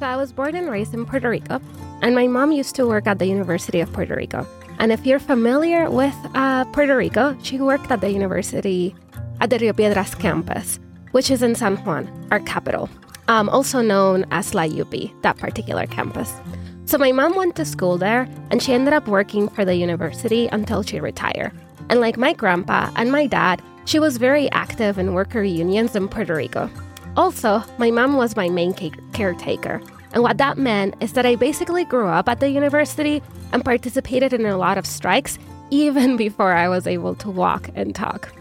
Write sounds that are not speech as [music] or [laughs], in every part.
So I was born and raised in Puerto Rico, and my mom used to work at the University of Puerto Rico. And if you're familiar with uh, Puerto Rico, she worked at the university at the Rio Piedras campus, which is in San Juan, our capital, um, also known as La IUPI, that particular campus. So my mom went to school there, and she ended up working for the university until she retired. And like my grandpa and my dad, she was very active in worker unions in Puerto Rico. Also, my mom was my main caretaker. And what that meant is that I basically grew up at the university and participated in a lot of strikes [laughs] even before I was able to walk and talk.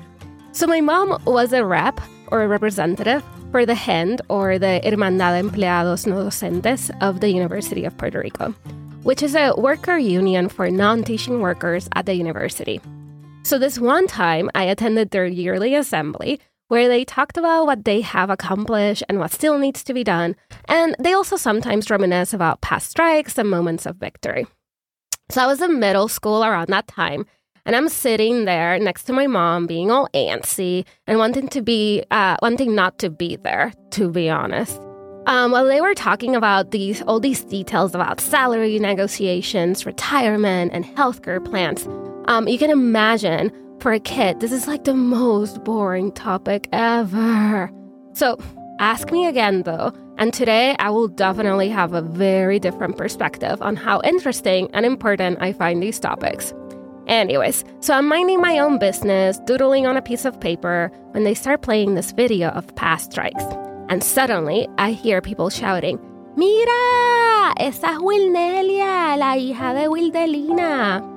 So my mom was a rep or a representative for the HEND or the Hermandad de Empleados No Docentes of the University of Puerto Rico, which is a worker union for non teaching workers at the university. So, this one time, I attended their yearly assembly where they talked about what they have accomplished and what still needs to be done. And they also sometimes reminisce about past strikes and moments of victory. So I was in middle school around that time, and I'm sitting there next to my mom, being all antsy and wanting to be, uh, wanting not to be there, to be honest. Um, while they were talking about these all these details about salary negotiations, retirement, and healthcare plans, um, you can imagine for a kid, this is like the most boring topic ever. So, ask me again though, and today I will definitely have a very different perspective on how interesting and important I find these topics. Anyways, so I'm minding my own business, doodling on a piece of paper, when they start playing this video of past strikes. And suddenly, I hear people shouting, Mira! Esa es Wilnelia, la hija de Wildelina.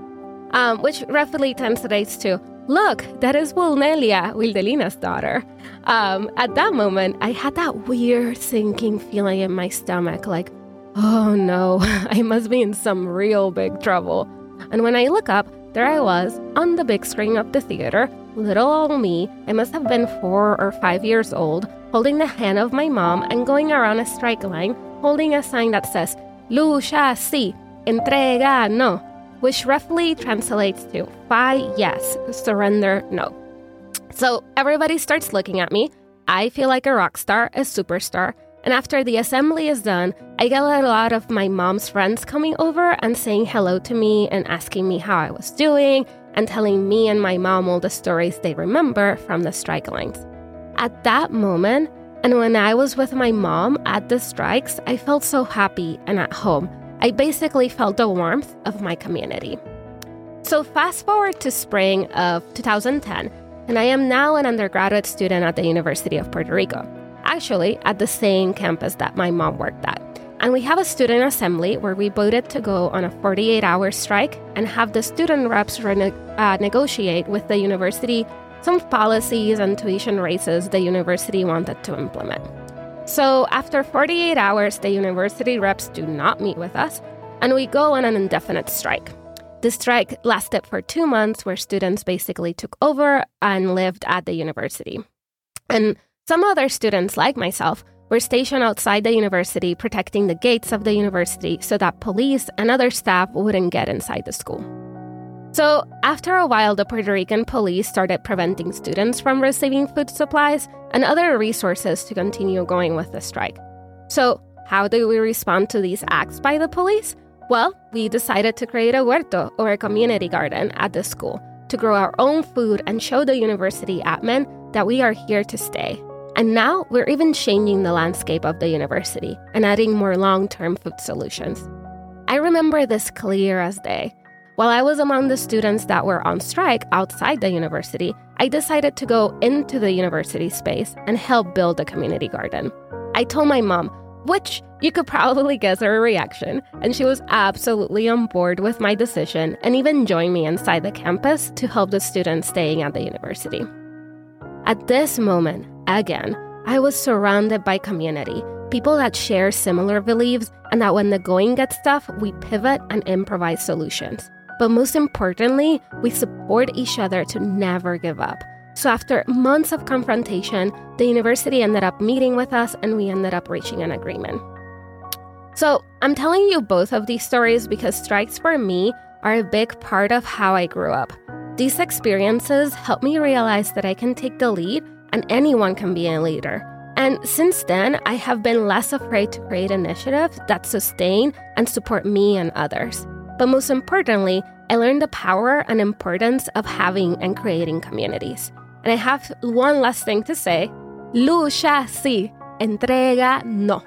Um, which roughly translates to, Look, that is Wilnelia, Wildelina's daughter. Um, at that moment, I had that weird sinking feeling in my stomach like, oh no, [laughs] I must be in some real big trouble. And when I look up, there I was on the big screen of the theater, little old me. I must have been four or five years old, holding the hand of my mom and going around a strike line, holding a sign that says, Lucha si, entrega no which roughly translates to fight yes, surrender no. So everybody starts looking at me. I feel like a rock star, a superstar. And after the assembly is done, I get a lot of my mom's friends coming over and saying hello to me and asking me how I was doing and telling me and my mom all the stories they remember from the strike lines. At that moment, and when I was with my mom at the strikes, I felt so happy and at home I basically felt the warmth of my community. So, fast forward to spring of 2010, and I am now an undergraduate student at the University of Puerto Rico, actually at the same campus that my mom worked at. And we have a student assembly where we voted to go on a 48 hour strike and have the student reps rene- uh, negotiate with the university some policies and tuition raises the university wanted to implement. So, after 48 hours, the university reps do not meet with us, and we go on an indefinite strike. The strike lasted for two months, where students basically took over and lived at the university. And some other students, like myself, were stationed outside the university, protecting the gates of the university so that police and other staff wouldn't get inside the school. So, after a while, the Puerto Rican police started preventing students from receiving food supplies and other resources to continue going with the strike. So, how do we respond to these acts by the police? Well, we decided to create a huerto or a community garden at the school to grow our own food and show the university admin that we are here to stay. And now we're even changing the landscape of the university and adding more long term food solutions. I remember this clear as day. While I was among the students that were on strike outside the university, I decided to go into the university space and help build a community garden. I told my mom, which you could probably guess her reaction, and she was absolutely on board with my decision and even joined me inside the campus to help the students staying at the university. At this moment, again, I was surrounded by community, people that share similar beliefs, and that when the going gets tough, we pivot and improvise solutions. But most importantly, we support each other to never give up. So, after months of confrontation, the university ended up meeting with us and we ended up reaching an agreement. So, I'm telling you both of these stories because strikes for me are a big part of how I grew up. These experiences helped me realize that I can take the lead and anyone can be a leader. And since then, I have been less afraid to create initiatives that sustain and support me and others. But most importantly, I learned the power and importance of having and creating communities. And I have one last thing to say. Lucha sí, entrega no.